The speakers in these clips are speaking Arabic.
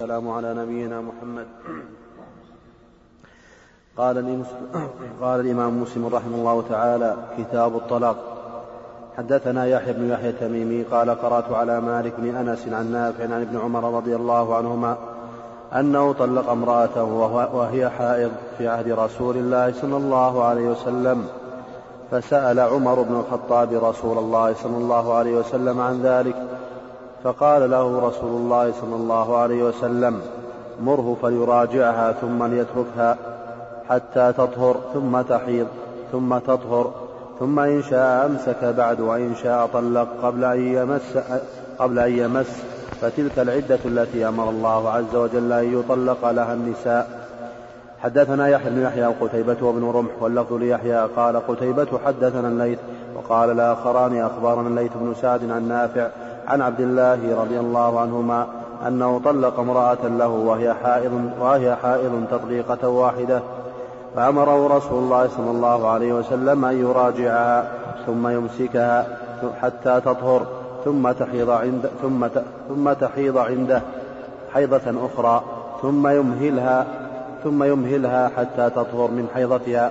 السلام على نبينا محمد. قال قال الإمام مسلم رحمه الله تعالى كتاب الطلاق. حدثنا يحيى بن يحيى التميمي قال قرأت على مالك بن أنس عن نافع عن ابن عمر رضي الله عنهما أنه طلق امرأته وهي حائض في عهد رسول الله صلى الله عليه وسلم فسأل عمر بن الخطاب رسول الله صلى الله عليه وسلم عن ذلك فقال له رسول الله صلى الله عليه وسلم مره فليراجعها ثم ليتركها حتى تطهر ثم تحيض ثم تطهر ثم إن شاء أمسك بعد وإن شاء طلق قبل أن يمس قبل أن يمس فتلك العدة التي أمر الله عز وجل أن يطلق لها النساء. حدثنا يحيى بن يحيى وقتيبة وابن رمح واللفظ ليحيى قال قتيبة حدثنا الليث وقال الآخران أخبرنا الليث بن سعد عن نافع عن عبد الله رضي الله عنهما أنه طلق امرأة له وهي حائض وهي حائض تطليقة واحدة. فأمره رسول الله صلى الله عليه وسلم أن يراجعها ثم يمسكها حتى تطهر ثم تحيض عند ثم ثم تحيض عنده حيضة أخرى ثم يمهلها ثم يمهلها حتى تطهر من حيضتها.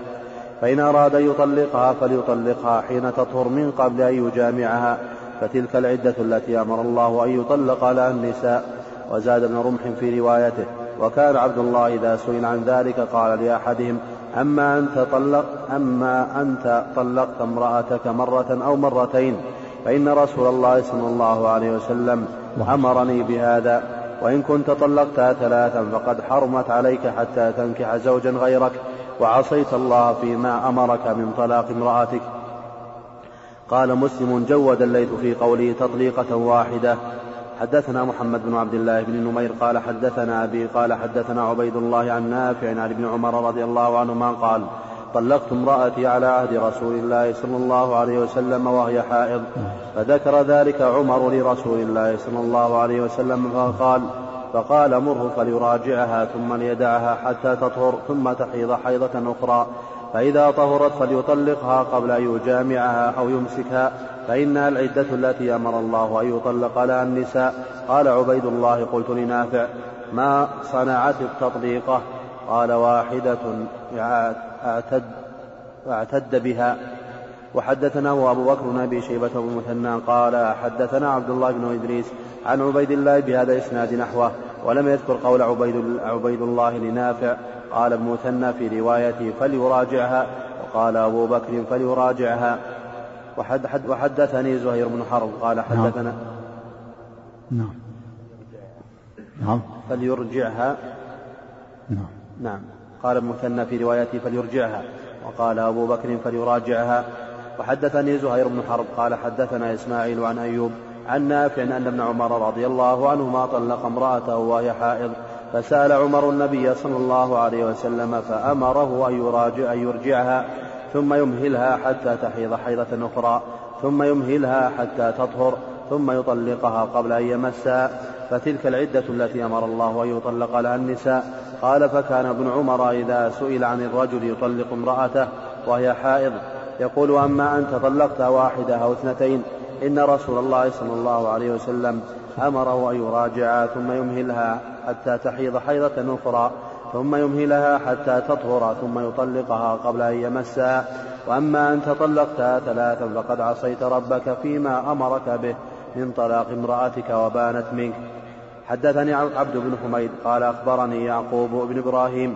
فإن أراد أن يطلقها فليطلقها حين تطهر من قبل أن يجامعها. فتلك العدة التي أمر الله أن يطلق لها النساء وزاد ابن رمح في روايته. وكان عبد الله إذا سئل عن ذلك قال لأحدهم أما أنت طلق أما أنت طلقت امرأتك مرة أو مرتين فإن رسول الله صلى الله عليه وسلم أمرني بهذا وإن كنت طلقتها ثلاثا فقد حرمت عليك حتى تنكح زوجا غيرك وعصيت الله فيما أمرك من طلاق امرأتك. قال مسلم جود الليث في قوله تطليقة واحدة. حدثنا محمد بن عبد الله بن نمير قال حدثنا أبي قال حدثنا عبيد الله عن نافع عن ابن عمر رضي الله عنهما قال طلقت امرأتي على عهد رسول الله صلى الله عليه وسلم وهي حائض. فذكر ذلك عمر لرسول الله صلى الله عليه وسلم فقال فقال مره فليراجعها ثم ليدعها حتى تطهر ثم تحيض حيضة أخرى. فإذا طهرت فليطلقها قبل أن يجامعها أو يمسكها فإنها العدة التي أمر الله أن يطلق لها النساء. قال عبيد الله قلت لنافع ما صنعت التطليقة؟ قال واحدة اعتد اعتد بها. وحدثنا أبو بكر بن أبي شيبة بن مثنى قال حدثنا عبد الله بن إدريس عن عبيد الله بهذا إسناد نحوه ولم يذكر قول عبيد, عبيد الله لنافع. قال ابن مثنى في روايته فليراجعها وقال أبو بكر فليراجعها. وحد حد وحدثني زهير بن حرب قال حدثنا. نعم. نعم. فليرجعها. نعم. نعم. قال ابن مثنى في روايته فليرجعها وقال أبو بكر فليراجعها. وحدثني زهير بن حرب قال حدثنا إسماعيل عن أيوب عن نافع أن ابن عمر رضي الله عنهما طلق امرأته وهي حائض. فسأل عمر النبي صلى الله عليه وسلم فأمره أن يراجع أن يرجعها ثم يمهلها حتى تحيض حيضة أخرى ثم يمهلها حتى تطهر ثم يطلقها قبل أن يمسها. فتلك العدة التي أمر الله أن يطلق لها النساء. قال فكان ابن عمر إذا سئل عن الرجل يطلق امرأته وهي حائض يقول أما أنت طلقت واحدة أو اثنتين إن رسول الله صلى الله عليه وسلم أمره أن يراجعها ثم يمهلها حتى تحيض حيضة أخرى ثم يمهلها حتى تطهر ثم يطلقها قبل أن يمسها. وأما أنت طلقتها ثلاثا فقد عصيت ربك فيما أمرك به من طلاق امرأتك وبانت منك. حدثني عبد بن حميد قال أخبرني يعقوب بن إبراهيم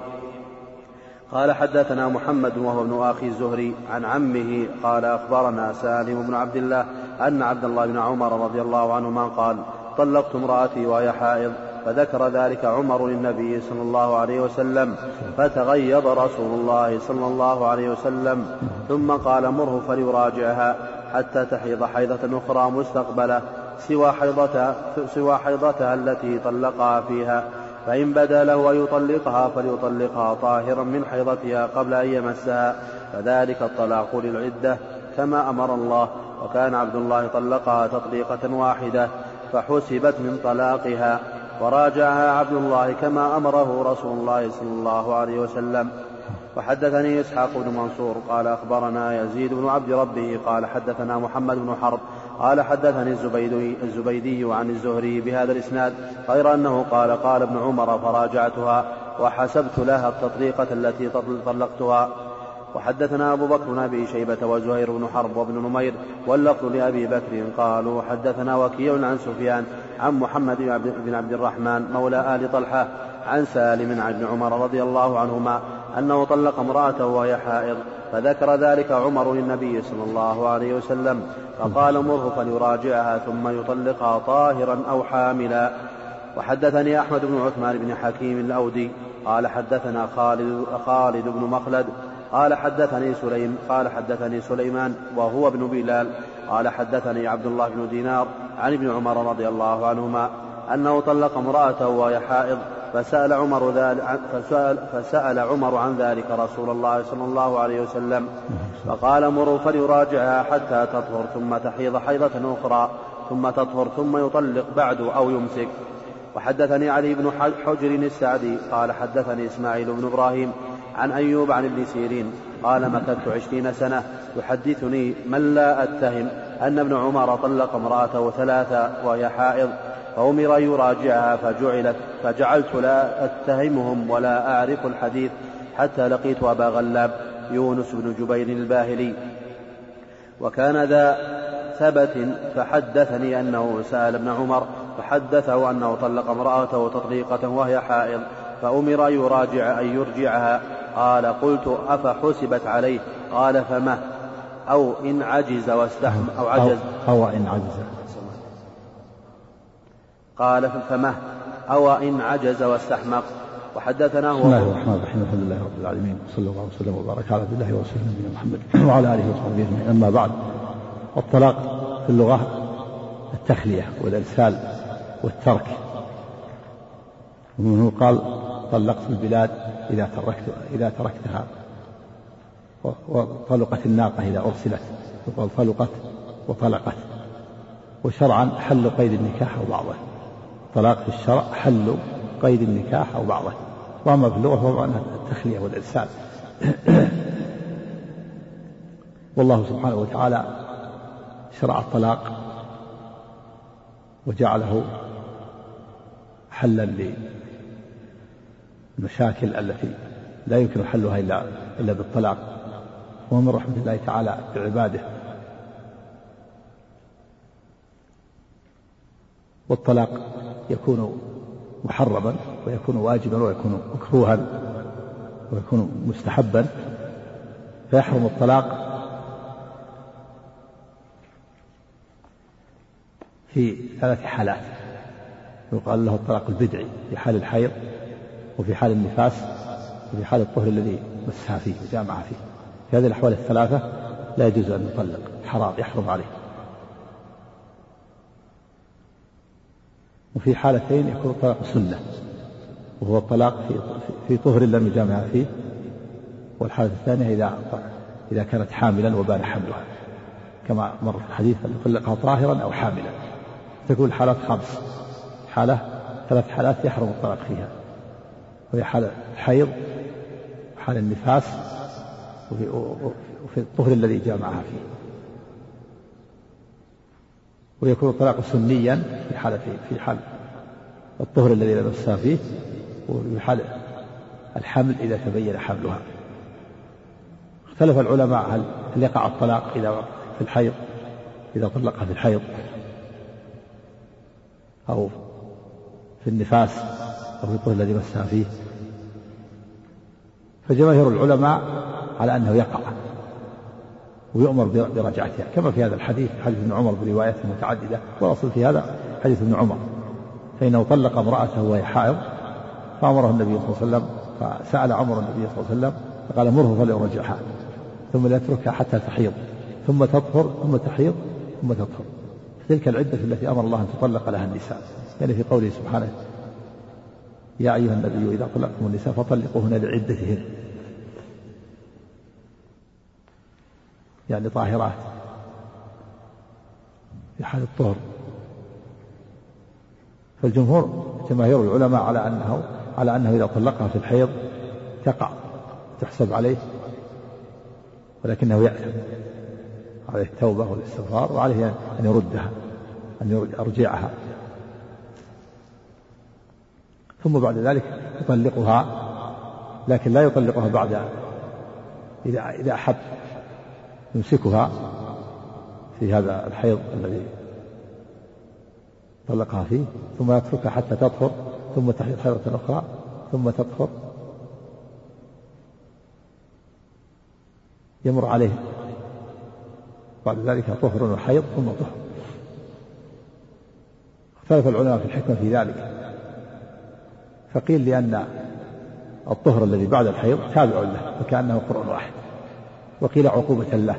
قال حدثنا محمد وهو ابن أخي الزهري عن عمه قال أخبرنا سالم بن عبد الله أن عبد الله بن عمر رضي الله عنهما قال طلقت امرأتي وهي حائض فذكر ذلك عمر للنبي صلى الله عليه وسلم فتغيظ رسول الله صلى الله عليه وسلم ثم قال مره فليراجعها حتى تحيض حيضة أخرى مستقبلة سوى حيضتها, سوى حيضتها التي طلقها فيها. فإن بدا له أن يطلقها فليطلقها طاهرا من حيضتها قبل أن يمسها. فذلك الطلاق للعدة كما أمر الله وكان عبد الله طلقها تطليقة واحدة. فحسبت من طلاقها. وراجعها عبد الله كما أمره رسول الله صلى الله عليه وسلم. وحدثني إسحاق بن منصور قال أخبرنا يزيد بن عبد ربه قال حدثنا محمد بن حرب قال حدثني الزبيدي, الزبيدي عن الزهري بهذا الإسناد غير أنه قال قال ابن عمر فراجعتها وحسبت لها التطليقة التي طلقتها. وحدثنا أبو بكر بن أبي شيبة وزهير بن حرب وابن نمير واللفظ لأبي بكر قالوا حدثنا وكيع عن سفيان عن محمد بن عبد الرحمن مولى آل طلحة عن سالم عن ابن عمر رضي الله عنهما أنه طلق امرأته وهي حائض فذكر ذلك عمر للنبي صلى الله عليه وسلم فقال مره فليراجعها ثم يطلقها طاهرا أو حاملا. وحدثني أحمد بن عثمان بن حكيم الأودي قال حدثنا خالد, خالد بن مخلد قال حدثني سليم قال حدثني سليمان وهو ابن بلال قال حدثني عبد الله بن دينار عن ابن عمر رضي الله عنهما أنه طلق امرأته وهي حائض فسأل عمر ذلك فسأل, فسأل عمر عن ذلك رسول الله صلى الله عليه وسلم فقال مروا فليراجعها حتى تطهر ثم تحيض حيضة أخرى ثم تطهر ثم يطلق بعد أو يمسك. وحدثني علي بن حجر السعدي قال حدثني إسماعيل بن إبراهيم عن أيوب عن ابن سيرين قال مكثت عشرين سنة. يحدثني من لا أتهم أن ابن عمر طلق امرأته ثلاثة وهي حائض فأمر يراجعها فجعلت فجعلت لا أتهمهم ولا أعرف الحديث حتى لقيت أبا غلاب يونس بن جبير الباهلي. وكان ذا ثبت فحدثني أنه سأل ابن عمر فحدثه أنه طلق امرأته تطليقة وهي حائض. فأمر يراجع أن يرجعها. قال قلت أفحسبت عليه؟ قال فما؟ أو إن عجز واستحم أو عجز. أو, أو إن عجز. قال فما؟ أو إن عجز واستحمق. وحدثنا بسم الله الرحمن الرحيم. الحمد لله رب العالمين. وصلى الله وسلم وبارك على عبد الله ورسوله نبينا محمد وعلى آله وصحبه أجمعين. أما بعد الطلاق في اللغة التخلية والإرسال والترك. ومنه قال طلقت البلاد إذا تركت إذا تركتها. وطلقت الناقة إذا ارسلت يقال طلقت وطلقت. وشرعا حل قيد النكاح أو بعضه. طلاق في الشرع حل قيد النكاح أو بعضه. وأما في اللغة فهو التخلية والإرسال. والله سبحانه وتعالى شرع الطلاق وجعله حلا للمشاكل التي لا يمكن حلها إلا إلا بالطلاق. ومن رحمة الله تعالى بعباده. والطلاق يكون محرما ويكون واجبا ويكون مكروها ويكون مستحبا. فيحرم الطلاق في ثلاث حالات. يقال له الطلاق البدعي في حال الحيض وفي حال النفاس وفي حال الطهر الذي مسها فيه وجامع فيه. في هذه الأحوال الثلاثة لا يجوز أن يطلق حرام يحرم عليه. وفي حالتين يكون الطلاق سنة وهو الطلاق في في طهر لم يجامع فيه. والحالة الثانية إذا إذا كانت حاملا وبان حملها كما مر في الحديث أن يطلقها طاهرا أو حاملا. تكون الحالات خمس حالة ثلاث حالات يحرم الطلاق فيها. وهي حالة الحيض وحال النفاس وفي, وفي الطهر الذي جامعها فيه. ويكون الطلاق سنيا في حالة في حال الطهر الذي لبسها فيه وفي حال الحمل إذا تبين حملها. اختلف العلماء هل هل يقع الطلاق إذا في الحيض إذا طلقها في الحيض أو في النفاس أو في الطهر الذي مسها فيه. فجماهير العلماء على أنه يقع ويؤمر برجعتها كما في هذا الحديث حديث ابن عمر بروايات متعددة والأصل في هذا حديث ابن عمر. فإنه طلق امرأته وهي حائض فأمره النبي صلى الله عليه وسلم فسأل عمر النبي صلى الله عليه وسلم فقال مره فليرجعها ثم ليتركها حتى تحيض ثم تطهر ثم تحيض ثم تطهر. تلك العدة التي أمر الله أن تطلق لها النساء. يعني في قوله سبحانه يا أيها النبي إذا طلقتم النساء فطلقوهن لعدتهن. يعني طاهرات. في حال الطهر. فالجمهور جماهير العلماء على أنه على أنه إذا طلقها في الحيض تقع تحسب عليه ولكنه يأثم عليه التوبة والاستغفار وعليه أن يردها أن يرجعها. ثم بعد ذلك يطلقها لكن لا يطلقها بعد إذا إذا أحب يمسكها في هذا الحيض الذي طلقها فيه ثم يتركها حتى تطهر ثم تحيض حيضة أخرى ثم تطهر. يمر عليه بعد ذلك طهر وحيض ثم طهر. اختلف العلماء في الحكمة في ذلك. فقيل لأن الطهر الذي بعد الحيض تابع له وكأنه قرآن واحد. وقيل عقوبة له.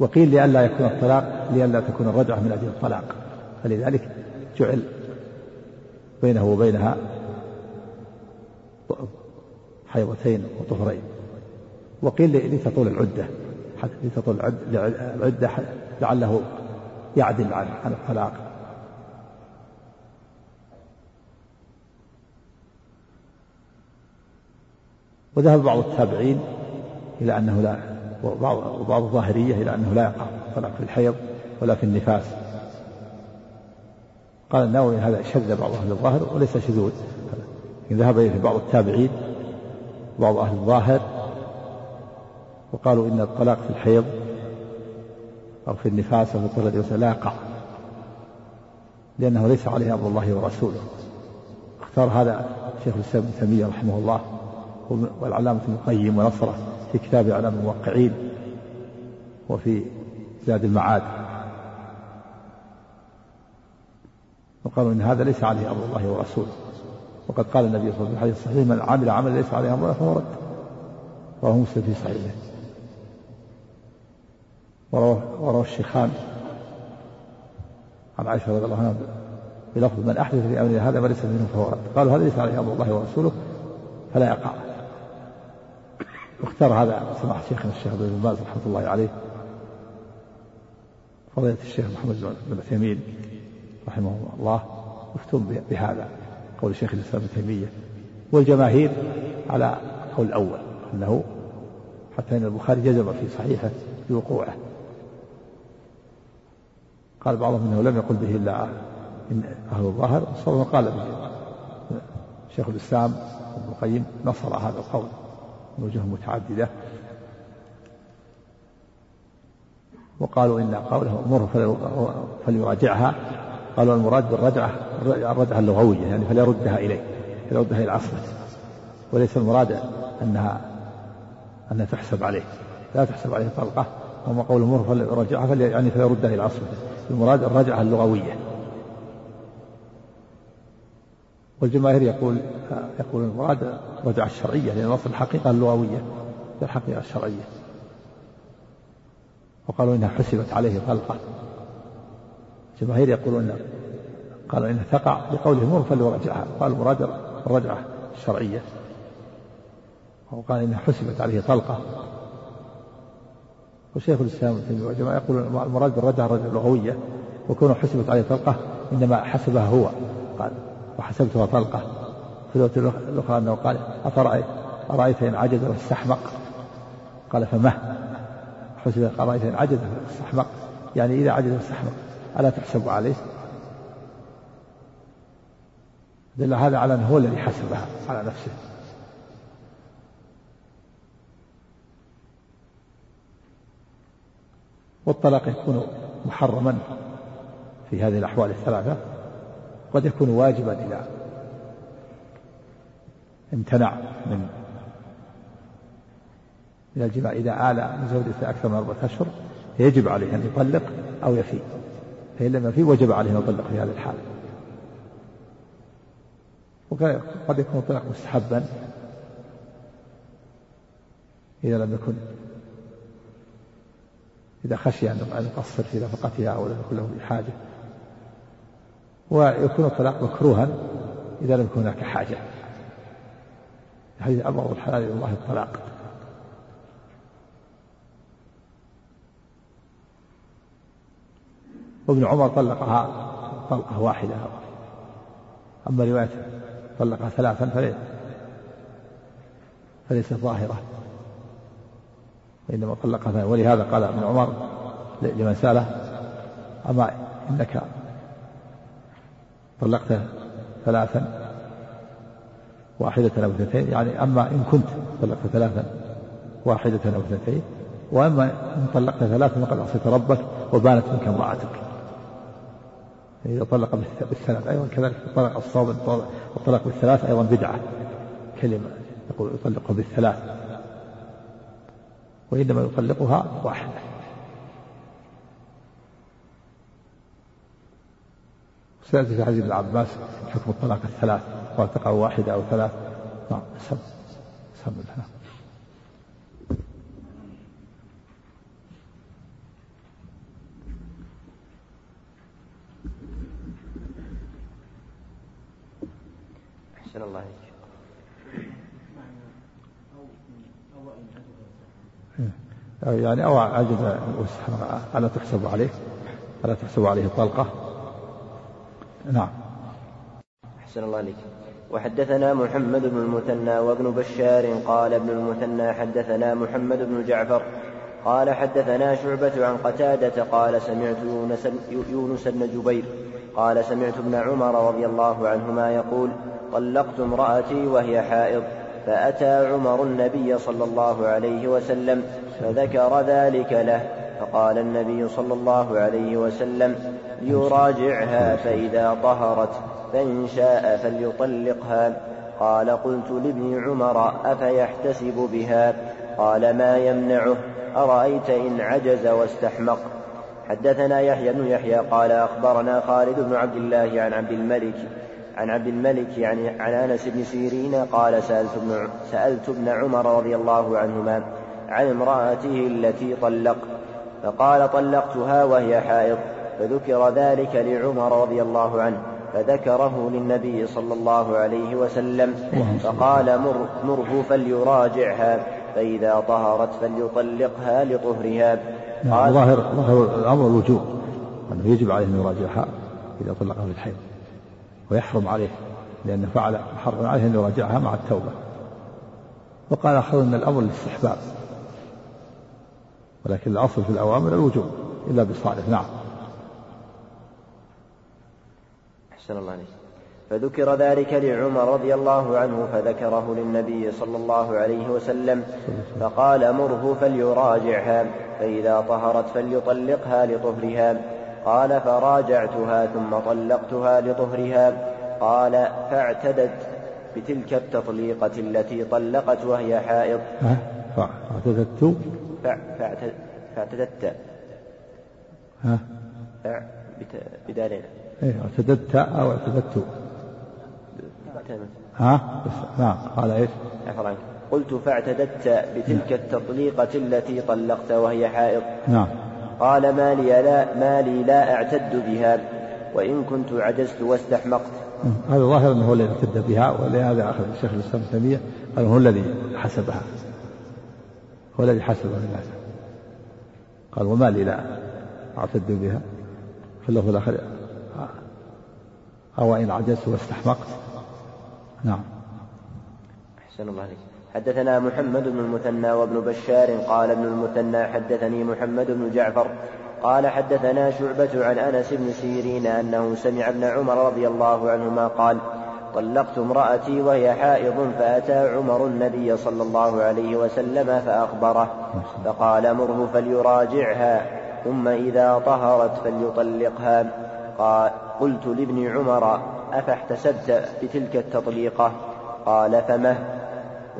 وقيل لئلا يكون الطلاق لئلا تكون الرجعة من أجل الطلاق. فلذلك جعل بينه وبينها حيضتين وطهرين. وقيل لتطول العدة. لتطول العدة لعله يعدل عن عن الطلاق. وذهب بعض التابعين إلى أنه لا وبعض الظاهرية إلى أنه لا يقع الطلاق في الحيض ولا في النفاس. قال النووي هذا شذ بعض أهل الظاهر وليس شذوذ. ذهب إليه بعض التابعين بعض أهل الظاهر وقالوا إن الطلاق في الحيض أو في النفاس أو في الطهر لا يقع لأنه ليس عليه أمر الله ورسوله. اختار هذا شيخ الإسلام ابن تيمية رحمه الله. والعلامة ابن القيم ونصره في كتاب إعلام الموقعين وفي زاد المعاد. وقالوا إن هذا ليس عليه أمر الله ورسوله. وقد قال النبي صلى الله عليه وسلم الصحيح من عمل عمل ليس عليه أمرنا فهو رد. رواه مسلم في صحيحه. وروى الشيخان عن عائشة رضي الله عنها بلفظ من أحدث في أمرنا هذا ما ليس منه فهو رد. قالوا هذا ليس عليه أمر الله ورسوله فلا يقع. واختار هذا سماحة شيخنا الشيخ ابن باز رحمة الله عليه فضيلة الشيخ محمد بن عثيمين رحمه الله يفتون بهذا قول الشيخ الإسلام ابن تيمية والجماهير على القول الأول أنه حتى أن البخاري جزم في صحيحة بوقوعه. قال بعضهم إنه لم يقل به إلا إن أهل الظاهر قال به. شيخ الإسلام ابن القيم نصر هذا القول. وجوه متعددة. وقالوا إن قوله مر فليراجعها. قالوا المراد بالرجعة الرجعة اللغوية يعني فليردها إليه فليردها إلى عصره وليس المراد أنها انها تحسب عليه. لا تحسب عليه طلقة. وما قول مر فليرجعها يعني فليردها إلى عصره المراد الرجعة اللغوية. والجماهير يقول يقول المراد الرجعة الشرعية لأن أصل الحقيقة اللغوية الحقيقة الشرعية. وقالوا إنها حسبت عليه طلقة الجماهير يقولون قالوا إنها تقع لقوله مر فليرجعها. قال المراد الرجعة الشرعية. وقال إنها حسبت عليه طلقة وشيخ الإسلام ابن تيمية وجماعه يقول المراد بالردع الردع اللغويه وكونه حسبت عليه طلقه إنما حسبها هو. قال وحسبتها طلقة. في الوقت الأخرى أنه قال افرايت أرأيت إن عجز واستحمق؟ قال فمه حسب أرأيت إن عجز واستحمق؟ يعني إذا عجز واستحمق ألا تحسب عليه؟ دل هذا على أنه هو الذي حسبها على نفسه. والطلاق يكون محرما في هذه الأحوال الثلاثة. قد يكون واجبا إذا امتنع من من الجماع. إذا آل من زوجته أكثر من أربعة أشهر يجب عليه أن يطلق أو يفي. فإن لم يفي وجب عليه أن يطلق في هذه الحال. وقد يكون الطلاق مستحبا إذا لم يكن. إذا خشي أن يقصر في نفقتها أو لم يكن له بحاجة ويكون الطلاق مكروها إذا لم يكن هناك حاجة. حديث أبغض الحلال إلى الله الطلاق. وابن عمر طلقها طلقة واحدة. أما رواية طلقها ثلاثا فليست ظاهرة. وإنما طلقها ولهذا قال ابن عمر لمن سأله أما إنك طلقت ثلاثا واحدة أو اثنتين يعني أما إن كنت طلقت ثلاثا واحدة أو اثنتين وأما إن طلقت ثلاثا فقد عصيت ربك وبانت منك امرأتك. إذا طلق بالثلاث أيضا كذلك طلق الصوم الطلاق بالثلاث أيضا بدعة كلمة يقول يطلقها بالثلاث وإنما يطلقها واحدة. سألت في حديث ابن عباس حكم الطلاق الثلاث قال تقع واحدة أو ثلاث. نعم سم سم نعم أحسن الله يعني أو عجز ألا تحسب عليه؟ ألا تحسب عليه الطلقة؟ نعم. أحسن الله عليك. وحدثنا محمد بن المثنى وابن بشار قال ابن المثنى حدثنا محمد بن جعفر قال حدثنا شعبة عن قتادة قال سمعت يونس, يونس بن جبير قال سمعت ابن عمر رضي الله عنهما يقول طلقت امرأتي وهي حائض فأتى عمر النبي صلى الله عليه وسلم فذكر ذلك له فقال النبي صلى الله عليه وسلم ليراجعها فإذا طهرت فإن شاء فليطلقها. قال قلت لابن عمر أفيحتسب بها؟ قال ما يمنعه أرأيت إن عجز واستحمق. حدثنا يحيى بن يحيى قال أخبرنا خالد بن عبد الله عن عبد الملك عن عبد الملك يعني عن أنس بن سيرين قال سألت ابن, سألت ابن عمر رضي الله عنهما عن امرأته التي طلق. فقال طلقتها وهي حائض فذكر ذلك لعمر رضي الله عنه فذكره للنبي صلى الله عليه وسلم فقال مر مره فليراجعها فإذا طهرت فليطلقها لطهرها. نعم، قال ظاهر ظاهر الأمر الوجوب أنه يجب عليه أن يراجعها إذا طلقها في الحيض ويحرم عليه لأنه فعل حرم عليه أن يراجعها مع التوبة. وقال آخر أن الأمر للاستحباب. ولكن الأصل في الأوامر الوجوب إلا بصالح نعم. أحسن الله عليك. فذكر ذلك لعمر رضي الله عنه فذكره للنبي صلى الله عليه وسلم فقال مره فليراجعها فإذا طهرت فليطلقها لطهرها. قال فراجعتها ثم طلقتها لطهرها. قال فاعتدت بتلك التطليقة التي طلقت وهي حائض. فاعتدت فاعتدت. ها؟ بدالين. إيه اعتددت أو اعتددت ها؟ نعم. قال إيش؟ عفوا عنك قلت فاعتددت بتلك التطليقة التي طلقت وهي حائض. نعم. قال ما لي لا ما لي لا أعتد بها وإن كنت عجزت واستحمقت. هذا ظاهر أنه هو الذي اعتد بها ولهذا أخذ الشيخ الإسلام ابن تيمية قال هو الذي حسبها. هو الذي حسبها للناس قال وما لي لا أعتد بها. في اللفظ الآخر أو إن عجزت واستحمقت. نعم. أحسن الله عليك. حدثنا محمد بن المثنى وابن بشار قال ابن المثنى حدثني محمد بن جعفر قال حدثنا شعبة عن أنس بن سيرين أنه سمع ابن عمر رضي الله عنهما قال طلقت امرأتي وهي حائض فأتى عمر النبي صلى الله عليه وسلم فأخبره فقال مره فليراجعها ثم إذا طهرت فليطلقها. قال قلت لابن عمر أفاحتسبت بتلك التطليقة؟ قال فمه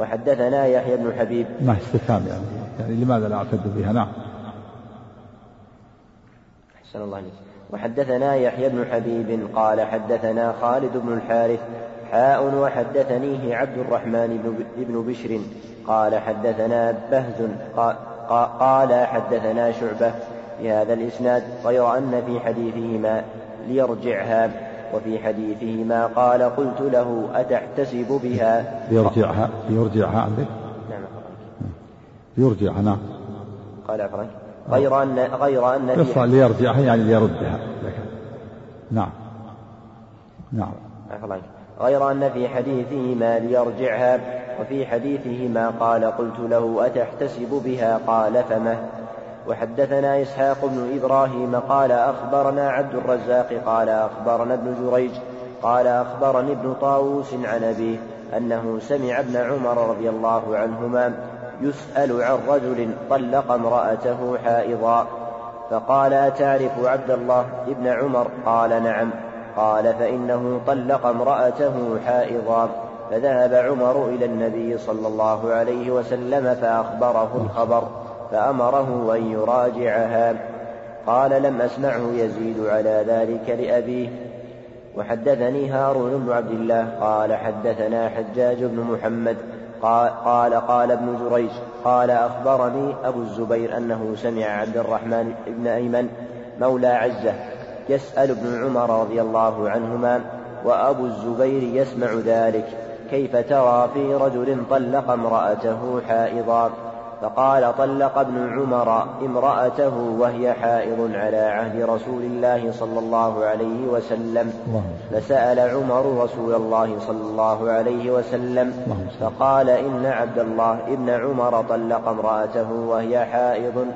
وحدثنا يحيى بن حبيب. ما استفهام يعني؟ يعني لماذا لا أعتد بها؟ نعم. أحسن الله عليك وحدثنا يحيى بن حبيب قال حدثنا خالد بن الحارث حاء وحدثنيه عبد الرحمن بن بشر قال حدثنا بهز قال حدثنا شعبة بهذا الإسناد غير أن في حديثهما ليرجعها وفي حديثهما قال قلت له أتحتسب بها؟ ليرجعها ليرجعها عندك؟ نعم ليرجعها نعم. قال عفوا غير أن غير أن في ليرجعها يعني ليردها. نعم. نعم. غير أن في حديثهما ليرجعها وفي حديثهما قال قلت له أتحتسب بها؟ قال فمه وحدثنا إسحاق بن إبراهيم قال أخبرنا عبد الرزاق قال أخبرنا ابن جريج قال أخبرني ابن طاووس عن أبيه أنه سمع ابن عمر رضي الله عنهما يسأل عن رجل طلق امرأته حائضا فقال أتعرف عبد الله ابن عمر؟ قال نعم. قال فإنه طلق امرأته حائضا فذهب عمر إلى النبي صلى الله عليه وسلم فأخبره الخبر فأمره أن يراجعها. قال لم أسمعه يزيد على ذلك لأبيه. وحدثني هارون بن عبد الله قال حدثنا حجاج بن محمد قال قال ابن جريج قال أخبرني أبو الزبير أنه سمع عبد الرحمن بن أيمن مولى عزة يسأل ابن عمر رضي الله عنهما وأبو الزبير يسمع ذلك كيف ترى في رجل طلق امرأته حائضا؟ فقال طلق ابن عمر امرأته وهي حائض على عهد رسول الله صلى الله عليه وسلم. فسأل عمر رسول الله صلى الله عليه وسلم. فقال إن عبد الله ابن عمر طلق امرأته وهي حائض.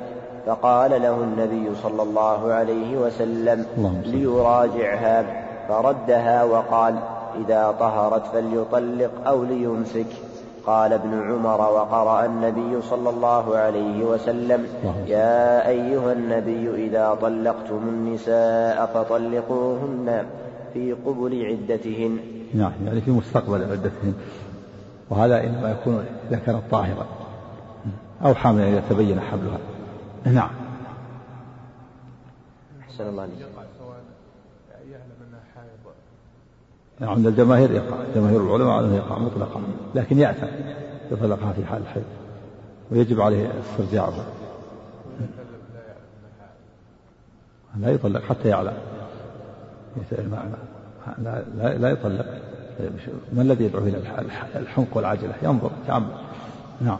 فقال له النبي صلى الله عليه وسلم ليراجعها. فردها وقال إذا طهرت فليطلق أو ليمسك. قال ابن عمر وقرأ النبي صلى الله عليه وسلم يا أيها النبي إذا طلقتم النساء فطلقوهن في قبل عدتهن. نعم يعني في مستقبل عدتهن. وهذا إنما يكون إذا كانت طاهرة أو حاملا إذا تبين حملها نعم. أحسن الله عليك عند الجماهير يقع جماهير العلماء أنه يقع مطلقا. لكن يأثم يطلقها في حال الحيض. ويجب عليه استرجاعها لا يطلق حتى يعلم. لا, لا, لا يطلق. ما الذي يدعو إلى الحنق والعجلة ينظر يتأمل نعم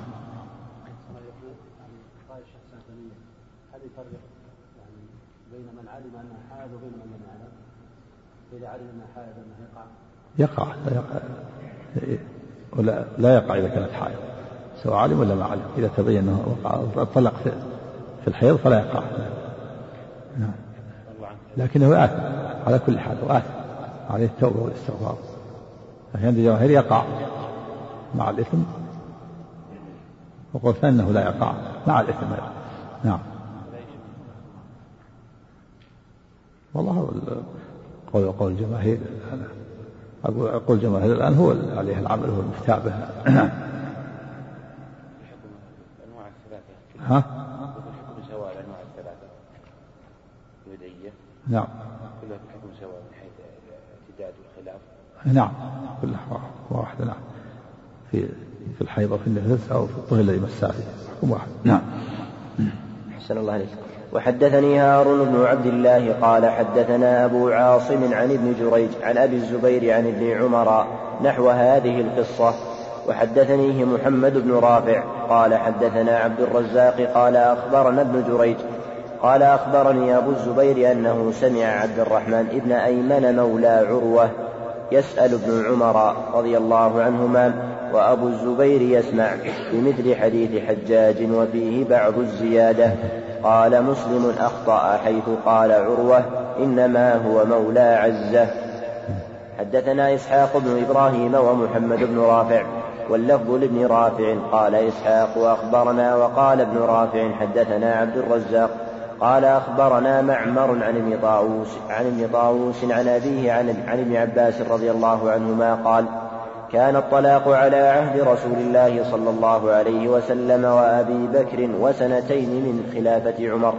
بين من علم انها حائض وبين من لم يعلم انها حائض يقع يقع لا يقع. ولا لا يقع إذا كانت حائض. سواء علم ولا ما علم إذا تبين أنه وقع طلق في الحيض فلا يقع. نعم. لكنه آثم. على كل حال وآثم عليه التوبة والاستغفار. لكن عند الجماهير يقع. مع الإثم. وقلت أنه لا يقع. مع الإثم نعم. والله قول قول الجماهير أقول أقول الجماهير الآن هو عليه العمل هو المفتاح به ها؟ سواء الأنواع الثلاثة نعم. كلها في الحكم سواء من حيث الاعتداد والخلاف نعم كلها واحدة نعم. في في الحيض وفي النفس أو في الطهر الذي مساه فيه. حكم واحد. نعم. أحسن الله عليك وحدثني هارون بن عبد الله قال حدثنا أبو عاصم عن ابن جريج عن أبي الزبير عن ابن عمر نحو هذه القصة. وحدثنيه محمد بن رافع قال حدثنا عبد الرزاق قال أخبرنا ابن جريج قال أخبرني أبو الزبير أنه سمع عبد الرحمن ابن أيمن مولى عروة يسأل ابن عمر رضي الله عنهما وأبو الزبير يسمع بمثل حديث حجاج وفيه بعض الزيادة. قال مسلم أخطأ حيث قال عروة إنما هو مولى عزة. حدثنا إسحاق بن إبراهيم ومحمد بن رافع واللفظ لابن رافع. قال إسحاق أخبرنا وقال ابن رافع حدثنا عبد الرزاق. قال أخبرنا معمر عن ابن طاووس عن ابن طاووس عن أبيه عن, عن ابن عباس رضي الله عنهما قال كان الطلاق على عهد رسول الله صلى الله عليه وسلم وأبي بكر وسنتين من خلافة عمر.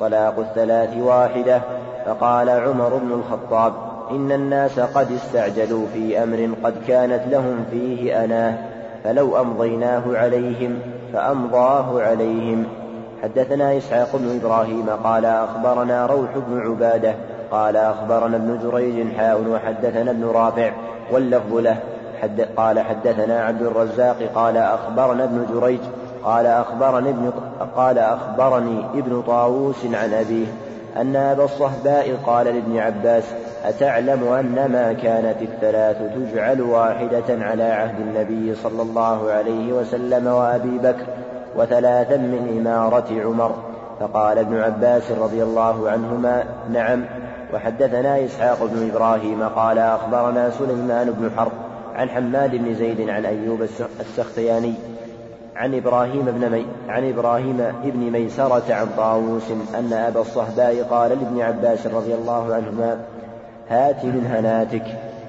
طلاق الثلاث واحدة. فقال عمر بن الخطاب إن الناس قد استعجلوا في أمر قد كانت لهم فيه أناه فلو أمضيناه عليهم فأمضاه عليهم. حدثنا إسحاق بن إبراهيم قال أخبرنا روح بن عبادة قال أخبرنا ابن جريج حاء وحدثنا ابن رافع واللفظ له حد قال حدثنا عبد الرزاق قال أخبرنا ابن جريج قال أخبرني ابن قال أخبرني ابن طاووس عن أبيه أن أبا الصهباء قال لابن عباس أتعلم أن ما كانت الثلاث تجعل واحدة على عهد النبي صلى الله عليه وسلم وأبي بكر وثلاثا من إمارة عمر فقال ابن عباس رضي الله عنهما نعم وحدثنا إسحاق بن إبراهيم قال أخبرنا سليمان بن حرب عن حماد بن زيد عن أيوب السختياني عن إبراهيم بن مي عن إبراهيم بن ميسرة عن طاووس أن أبا الصهباء قال لابن عباس رضي الله عنهما هات من هناتك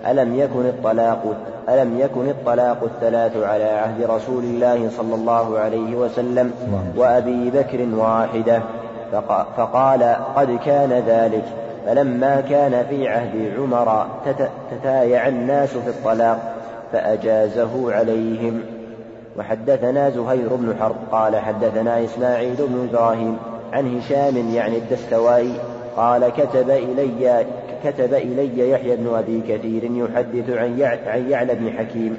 ألم يكن الطلاق ألم يكن الطلاق الثلاث على عهد رسول الله صلى الله عليه وسلم وأبي بكر واحدة؟ فقال قد كان ذلك فلما كان في عهد عمر تتايع الناس في الطلاق فأجازه عليهم. وحدثنا زهير بن حرب قال حدثنا إسماعيل بن إبراهيم عن هشام يعني الدستوائي قال كتب إلي كتب إلي يحيى بن أبي كثير يحدث عن عن يعلى بن حكيم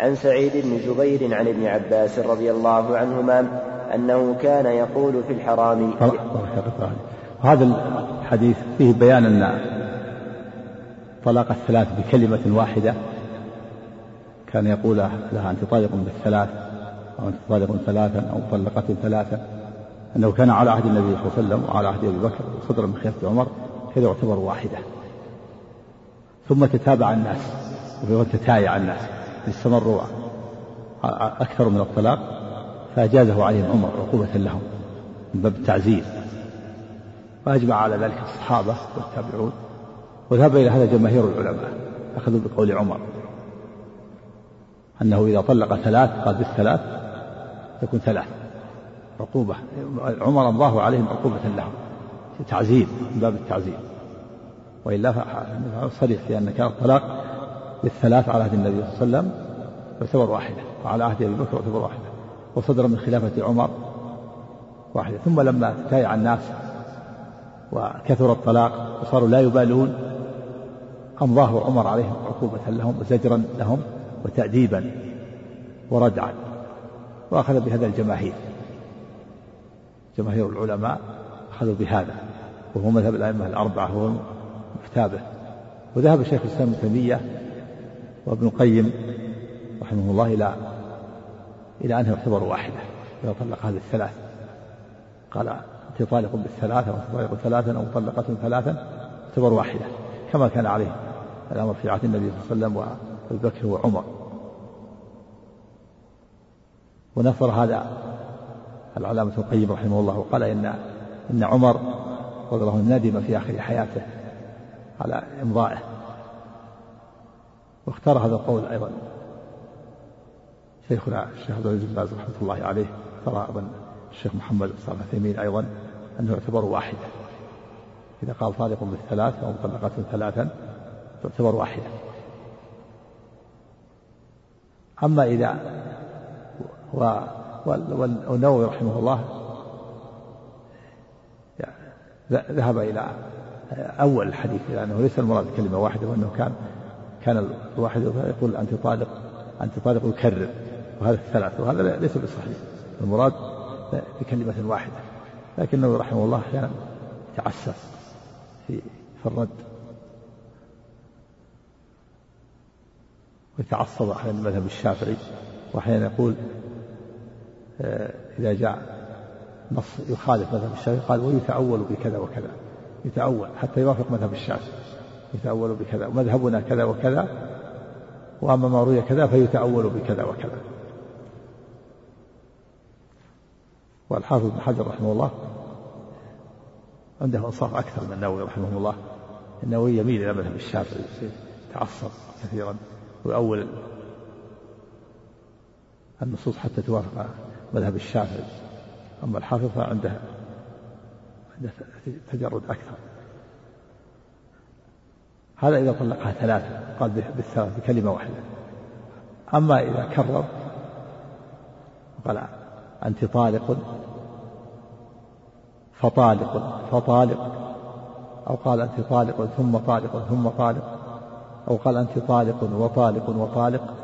عن سعيد بن جبير عن ابن عباس رضي الله عنهما أنه كان يقول في الحرام هذا الحديث فيه بيان أن طلاق الثلاث بكلمة واحدة كان يقول لها أنت طالق بالثلاث أو أنت طالق ثلاثا أو مطلقة ثلاثا أنه كان على عهد النبي صلى الله عليه وسلم وعلى عهد أبي بكر وصدر من خلافة عمر كذا يعتبر واحدة. ثم تتابع الناس وتتايع الناس استمروا أكثر من الطلاق فأجازه عليهم عمر عقوبة لهم من باب التعزيز. وأجمع على ذلك الصحابة والتابعون وذهب إلى هذا جماهير العلماء أخذوا بقول عمر. أنه إذا طلق ثلاث قال بالثلاث يكون ثلاث عقوبة. عمر أمضاه عليهم عقوبة لهم. تعزير من باب التعزير وإلا صريح في أن كان الطلاق بالثلاث على عهد النبي صلى الله عليه وسلم يعتبر واحدة وعلى عهد أبي بكر يعتبر واحدة وصدر من خلافة عمر واحدة. ثم لما تايع الناس وكثر الطلاق وصاروا لا يبالون أمضاه عمر عليهم عقوبة لهم وزجرا لهم. وتأديبا وردعا وأخذ بهذا الجماهير. جماهير العلماء أخذوا بهذا وهو مذهب الأئمة الأربعة وهو محتابه. وذهب شيخ الإسلام ابن تيمية وابن القيم رحمه الله إلى إلى أنه يعتبر واحدة إذا طلق هذه الثلاث. قال أنت طالق بالثلاثة وأنت طالق ثلاثا أو مطلقة ثلاثا تعتبر واحدة كما كان عليه الأمر في عهد النبي صلى الله عليه وسلم وأبي بكر وعمر. ونصر هذا العلامة القيم رحمه الله وقال إن إن عمر رضي الله ندم في آخر حياته على إمضائه. واختار هذا القول أيضا. شيخنا الشيخ عبد العزيز بن باز رحمة الله عليه ترى أيضا الشيخ محمد صالح العثيمين أيضا أنه يعتبر واحدة إذا قال طالق بالثلاث أو مطلقة ثلاثا تعتبر واحدة أما إذا والنووي رحمه الله ذهب إلى أول الحديث إلى أنه ليس المراد كلمة واحدة وأنه كان كان الواحد يقول أنت طالق أنت طالق يكرر وهذا الثلاث وهذا ليس بصحيح. المراد بكلمة واحدة. لكنه رحمه الله أحيانا يتعسف في في الرد. ويتعصب أحيانا المذهب الشافعي وأحيانا يقول آه، إذا جاء نص يخالف مذهب الشافعي قال ويتأول بكذا وكذا يتأول حتى يوافق مذهب الشافعي يتأول بكذا ومذهبنا كذا وكذا وأما ما روي كذا فيتأول بكذا وكذا. والحافظ ابن حجر رحمه الله عنده أنصاف أكثر من النووي رحمه الله النووي يميل إلى مذهب الشافعي يتعصب كثيرا. ويؤول النصوص حتى توافق مذهب الشافعي. أما الحافظ فعنده عنده تجرد أكثر. هذا إذا طلقها ثلاثة قال بالثلاث بكلمة واحدة. أما إذا كرر قال أنت طالق فطالق فطالق. أو قال أنت طالق ثم طالق ثم طالق. أو قال أنت طالق وطالق وطالق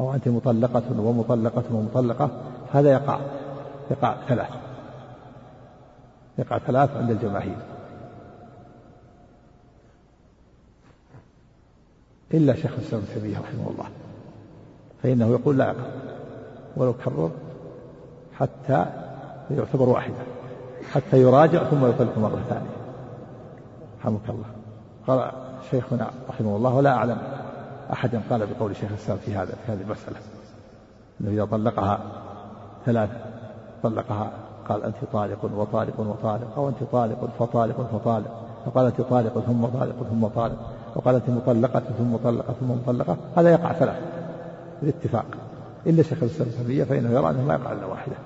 أو أنت مطلقة ومطلقة ومطلقة هذا يقع يقع ثلاث يقع ثلاث عند الجماهير. إلا شيخ الإسلام ابن تيمية رحمه الله فإنه يقول لا يقع ولو كرر حتى يعتبر واحدة حتى يراجع ثم يطلق مرة ثانية. رحمك الله. قال شيخنا رحمه الله ولا أعلم أحدا قال بقول شيخ الإسلام في هذا في هذه المسألة. أنه إذا طلقها ثلاث طلقها قال أنت طالق وطالق وطالق أو أنت طالق فطالق فطالق فقال أنت طالق ثم طالق ثم طالق وقال أنت مطلقة ثم مطلقة ثم مطلقة هذا يقع ثلاث بالاتفاق. إلا شيخ الإسلام ابن فإنه يرى أنه ما يقع إلا واحدة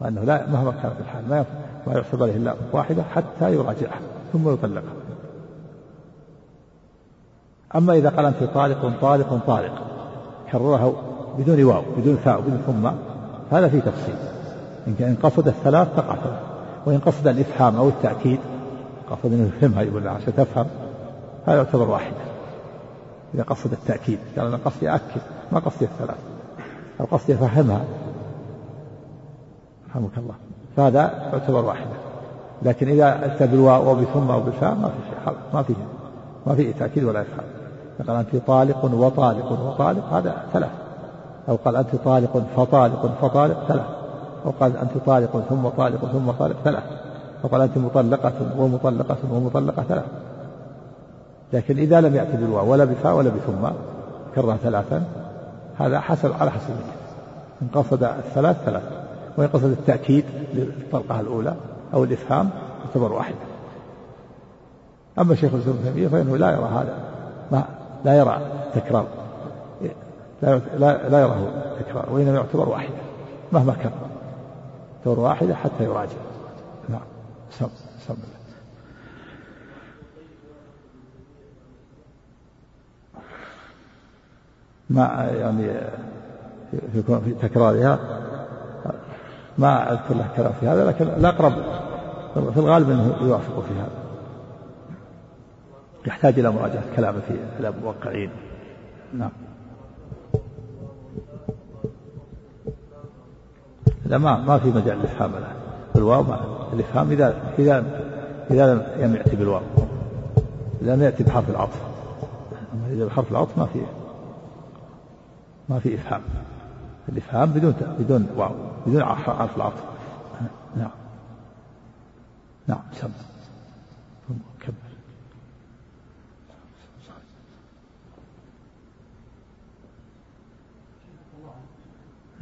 وأنه لا مهما كانت الحال ما ما يحسب عليه إلا واحدة حتى يراجعها ثم يطلقها. أما إذا قال أنت طالق طالق طالق. كررها بدون واو بدون ثاء بدون ثم. هذا في تفصيل. إن قصد الثلاث تقع وإن قصد الإفهام أو التأكيد قصد أنه يفهمها يقول لها عشان تفهم هذا يعتبر واحدة. إذا قصد التأكيد قال أنا قصدي أكد ما قصدي الثلاث. أو قصدي أفهمها رحمك الله. فهذا يعتبر واحدة. لكن إذا أتى بالواو أو بثم أو بالفاء ما في شيء. ما في ما في تأكيد ولا إفهام. قال أنت طالق وطالق. وطالق هذا ثلاث. أو قال أنت طالق فطالق فطالق ثلاث. أو قال أنت طالق ثم طالق ثم طالق ثلاث. أو قال أنت مطلقة ومطلقة ومطلقة ثلاث. لكن إذا لم يأتي بالواو ولا بفاء ولا بثم كرر ثلاثا هذا حسب على حسب إن قصد الثلاث ثلاث. وإن قصد التأكيد للطلقة الأولى أو الإفهام يعتبر واحدة أما شيخ الإسلام ابن تيمية فإنه لا يرى هذا. ما لا يرى تكرار. لا لا, لا يراه تكرار وإنما يعتبر واحدة مهما كان. يعتبر واحدة حتى يراجع. نعم. سم سم ما يعني يكون في تكرارها ما أذكر له كلام في هذا لكن الأقرب في الغالب أنه يوافق في هذا. يحتاج إلى مراجعة كلامه في كلام الموقعين نعم. لا ما ما في مجال الإفهام له الواو الإفهام إذا إذا إذا لم يأتي بالواو إذا لم يأتي بحرف العطف. أما إذا بحرف العطف ما في ما في إفهام. الإفهام بدون بدون واو بدون حرف العطف. نعم. نعم سم كمل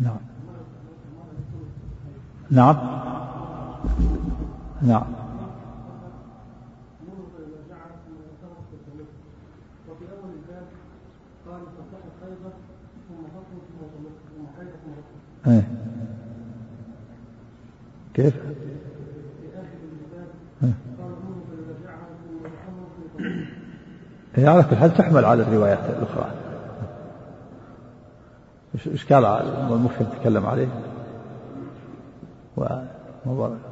نعم نعم. نعم. إيه. كيف؟ هي على كل حال تحمل على الروايات الأخرى. إشكال المفهم تكلم عليه؟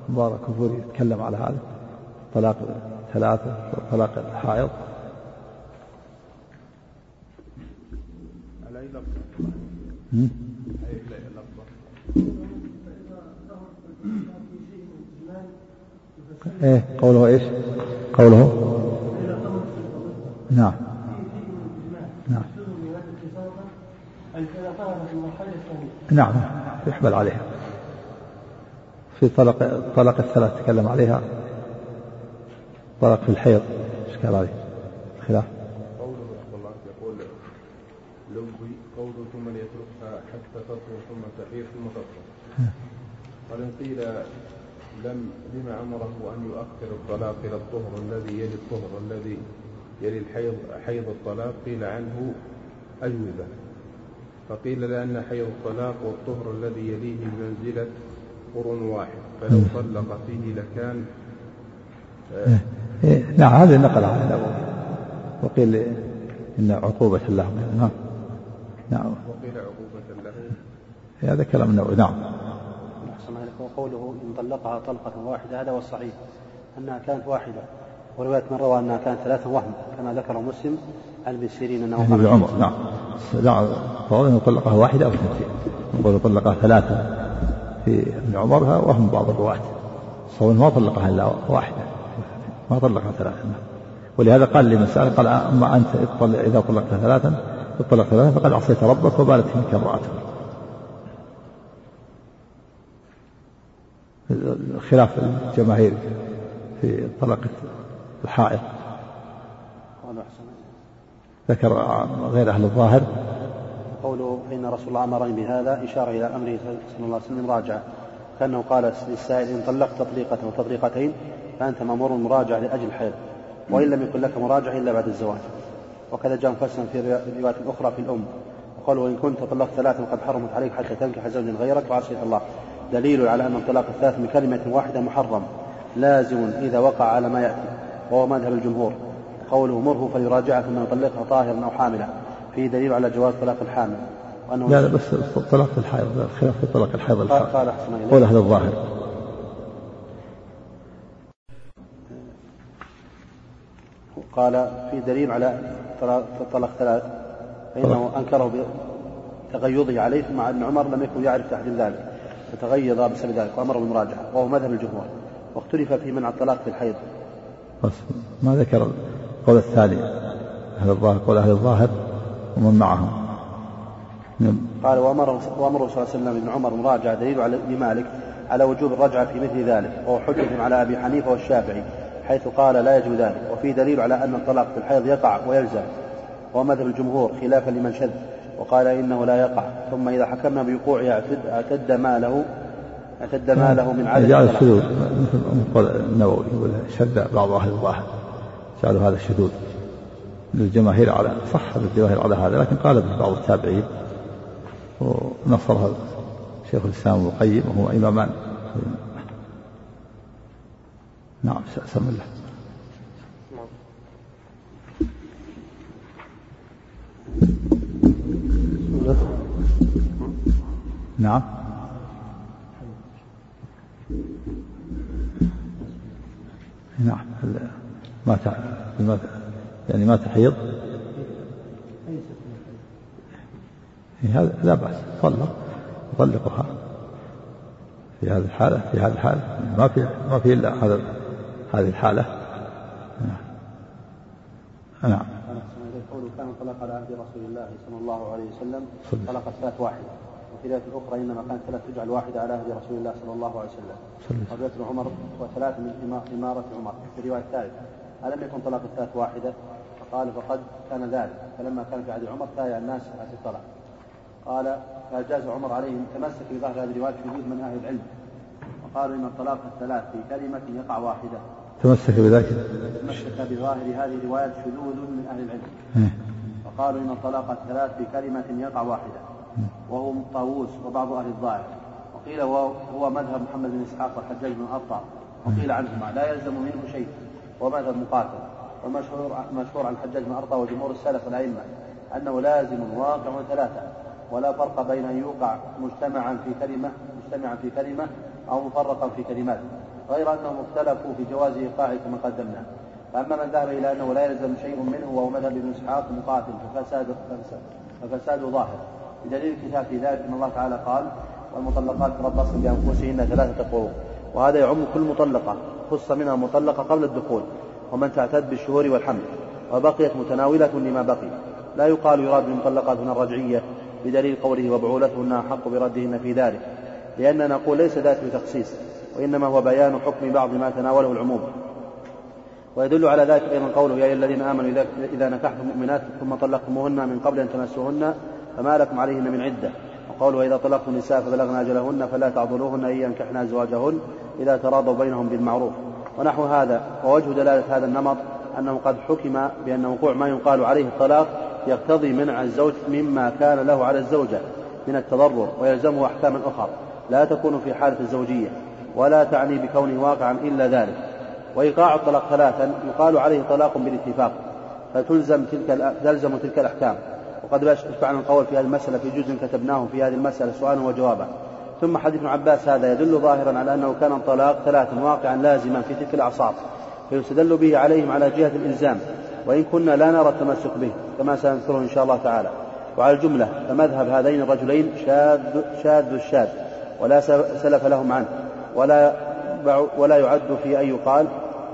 ومبارك كفوري يتكلم على هذا. طلاق ثلاثة طلاق الحائض إيه قوله إيش؟ قوله؟ نعم. نعم. نعم. يحمل عليها. في طلق طلق الثلاث تكلم عليها. طلق في الحيض إيش قال عليه؟ خلاف. قوله الله يقول لو قوله ثم ليتركها حتى تطهر ثم تحيض ثم تطهر. ان قيل لم لما أمره أن يؤخر الطلاق إلى الطهر الذي يلي الطهر الذي يلي الحيض حيض الطلاق؟ قيل عنه اجوبه فقيل لأن حيض الطلاق والطهر الذي يليه بمنزله قرن واحد فلو طلق فيه لكان إيه. نعم هذا نقل عن وقيل إن عقوبة له نعم. نعم. وقيل عقوبة له هذا كلام النووي. نعم. وقوله إن طلقها طلقة واحدة هذا هو الصحيح. أنها كانت واحدة. ورواية من روى أنها كانت ثلاثة وهم كما ذكر مسلم عن ابن سيرين أنه يعني ابن عمر نعم. لا أنه طلقها واحدة أو اثنتين. يقول طلقها ثلاثة. في ابن عمر وهم بعض الرواة. صوت ما طلقها إلا واحدة. ما طلقها ثلاثة. ولهذا قال لمن سأل قال أما أنت إذا طلقت ثلاثا اطلق ثلاثا فقد عصيت ربك وبالت منك امرأتك. خلاف الجماهير في طلقة الحائط ذكر غير أهل الظاهر قوله فإن رسول الله أمرني بهذا إشارة إلى أمره صلى الله عليه وسلم مراجعة كأنه قال للسائل إن طلقت تطليقة وتطليقتين فأنت مأمور مراجعة لأجل الحيض وإن لم يكن لك مراجعة إلا بعد الزواج. وكذا جاء مفسرا في رواية أخرى في الأم. وقال وإن كنت طلقت ثلاثا قد حرمت عليك حتى تنكح زوجا غيرك وعصيت الله. دليل على أن الطلاق الثلاث من كلمة واحدة محرم لازم إذا وقع على ما يأتي وهو مذهب الجمهور. قوله مره فليراجعها ثم يطلقها طاهرا أو حاملا. فيه دليل على جواز طلاق الحامل. وأنه لا لا. بس طلاق الحائض خلاف في طلاق الحائض قال, قال أحسن قول أهل الظاهر. قال في دليل على طلاق ثلاث فإنه أنكره بتغيظه عليه ثم أن عمر لم يكن يعرف تحديد ذلك فتغيظ بسبب ذلك وأمر بالمراجعة وهو مذهب الجمهور واختلف في منع الطلاق في الحيض. بس ما ذكر القول الثاني أهل الظاهر قول أهل الظاهر. ومن معهم. نعم. قال وأمره وأمره صلى الله عليه وسلم ابن عمر مراجعة دليل على لمالك على وجوب الرجعة في مثل ذلك وهو حجة على أبي حنيفة والشافعي حيث قال لا يجوز ذلك وفي دليل على أن الطلاق في الحيض يقع ويلزم وهو مذهب الجمهور خلافا لمن شذ وقال إنه لا يقع ثم إذا حكمنا بوقوعه اعتد ماله اعتد ماله من عدد جعل الشذوذ. مثل النووي يقول شذ بعض أهل الظاهر جعلوا هذا الشذوذ. للجماهير على صح الجماهير على هذا لكن قال به بعض التابعين ونصرها شيخ الإسلام ابن القيم وهو إمامان نعم سم الله. نعم. نعم ما يعني ما تحيض. هذا لا بأس. طلق. يطلقها في هذه الحالة في هذه الحالة. ما في ما في إلا هذا هذه الحالة. نعم. نعم. قوله كان طلق على عهد رسول الله صلى الله عليه وسلم طلق ثلاث واحدة. وفي رواية أخرى إنما كانت ثلاث تجعل واحدة على عهد رسول الله صلى الله عليه وسلم. ورواية عمر وثلاث من إمارة عمر. في رواية ثالثة. ألم يكن طلاق الثلاث واحدة؟ فقال فقد كان ذلك. فلما كان في عهد عمر تايع الناس على الطلاق. قال فأجاز عمر عليهم تمسك بظاهر هذه الرواية شذوذ من أهل العلم. وقالوا إن الطلاق الثلاث في كلمة يقع واحدة. تمسك بذلك؟ تمسك بظاهر هذه الرواية شذوذ من أهل العلم. وقالوا إن الطلاق الثلاث في كلمة يقع واحدة. وهو طاووس وبعض أهل الظاهر. وقيل هو مذهب محمد بن إسحاق والحجاج بن أرطى وقيل عنهما. لا يلزم منه شيء. ومذهب مقاتل والمشهور مشهور عن الحجاج بن أرطى وجمهور السلف والأئمة أنه لازم واقع ثلاثة ولا فرق بين أن يوقع مجتمعا في كلمة مجتمعا في كلمة أو مفرقا في كلمات غير أنهم اختلفوا في جواز إيقاعه كما قدمنا. فأما من ذهب إلى أنه لا يلزم شيء منه وهو مذهب ابن إسحاق مقاتل ففساد ففساد ظاهر بدليل الكتاب في ذلك أن الله تعالى قال والمطلقات تربصن بأنفسهن ثلاثة قروء وهذا يعم كل مطلقة. خص منها مطلقة قبل الدخول ومن تعتد بالشهور والحمل وبقيت متناولة لما بقي. لا يقال يراد بالمطلقات هنا الرجعية بدليل قوله وبعولتهن أحق بردهن في ذلك لأننا نقول ليس ذلك بتخصيص وإنما هو بيان حكم بعض ما تناوله العموم. ويدل على ذلك أيضا قوله يا أيها الذين آمنوا إذا نكحتم المؤمنات ثم طلقتموهن من قبل أن تمسوهن فما لكم عليهن من عدة. وقوله إذا طلقتم النساء فبلغن أجلهن فلا تعضلوهن أن ينكحن أزواجهن إذا تراضوا بينهم بالمعروف. ونحو هذا ووجه دلالة هذا النمط أنه قد حكم بأن وقوع ما يقال عليه الطلاق يقتضي منع الزوج مما كان له على الزوجة من التضرر ويلزمه أحكاما أخرى. لا تكون في حالة الزوجية ولا تعني بكونه واقعا إلا ذلك. وإيقاع الطلاق ثلاثا يقال عليه طلاق بالاتفاق فتلزم تلك تلزم تلك الأحكام. وقد اشتعل القول في هذه المسألة في جزء كتبناه في هذه المسألة سؤالا وجوابا. ثم حديث ابن عباس هذا يدل ظاهرا على أنه كان الطلاق ثلاثا واقعا لازما في تلك الأعصار فيستدل به عليهم على جهة الإلزام وإن كنا لا نرى التمسك به كما سنذكره إن شاء الله تعالى. وعلى الجملة فمذهب هذين الرجلين شاذ شاذ الشاذ ولا سلف لهم عنه ولا ولا يعد في أن يقال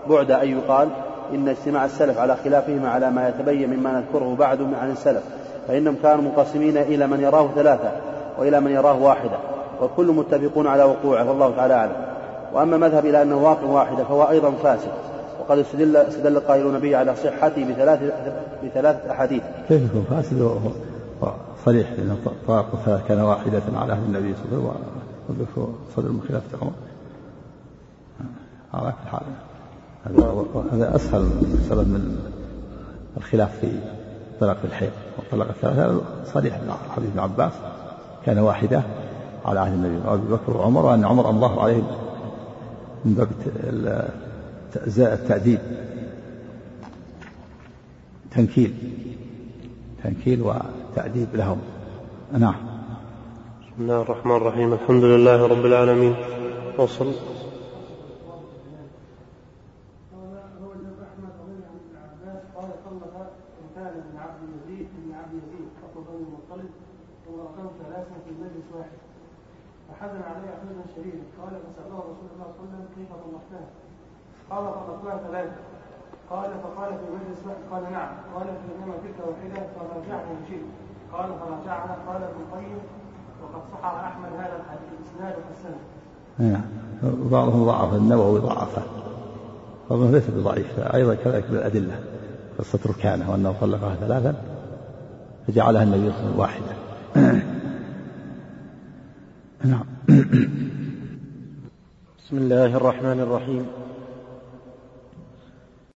بعد أن يقال إن اجتماع السلف على خلافهما على ما يتبين مما نذكره بعد عن السلف فإنهم كانوا منقسمين إلى من يراه ثلاثة وإلى من يراه واحدة. والكل متفقون على وقوعه والله تعالى أعلم. وأما المذهب إلى أنه واقع واحدة فهو أيضا فاسد. وقد استدل استدل القائلون به على صحته بثلاث بثلاثة أحاديث. كيف يكون فاسد؟ صريح لأن طلاق كان واحدة على عهد النبي صلى الله عليه وسلم. وذكر صدر من خلافة عمر. على كل حال. هذا أسهل سبب من الخلاف في طلاق الحيض وطلاق الثلاثة. صريح حديث ابن عباس. كان واحدة على عهد النبي. وأبي بكر وعمر وأن عمر الله عليه من باب التأديب. تنكيل. تنكيل وتأديب لهم. نعم. بسم الله الرحمن الرحيم. الحمد لله رب العالمين. وصل فحزن عليه حزنا شديدا قال فسأله رسول الله صلى الله عليه وسلم كيف طلقتها؟ قال طلقتها ثلاثة قال فقال في مجلس واحد قال نعم قال فإنما تلك واحدة فراجعنا إن شئت قال فراجعنا قال ابن القيم وقد صحح أحمد هذا الحديث إسناد حسن. نعم بعضهم ضعف النووي ضعفه. بعضهم ليس بضعيف أيضا كذلك بالأدلة. قصة ركانة وأنه طلقها ثلاثا فجعلها النبي صلى الله عليه وسلم واحدة نعم. بسم الله الرحمن الرحيم.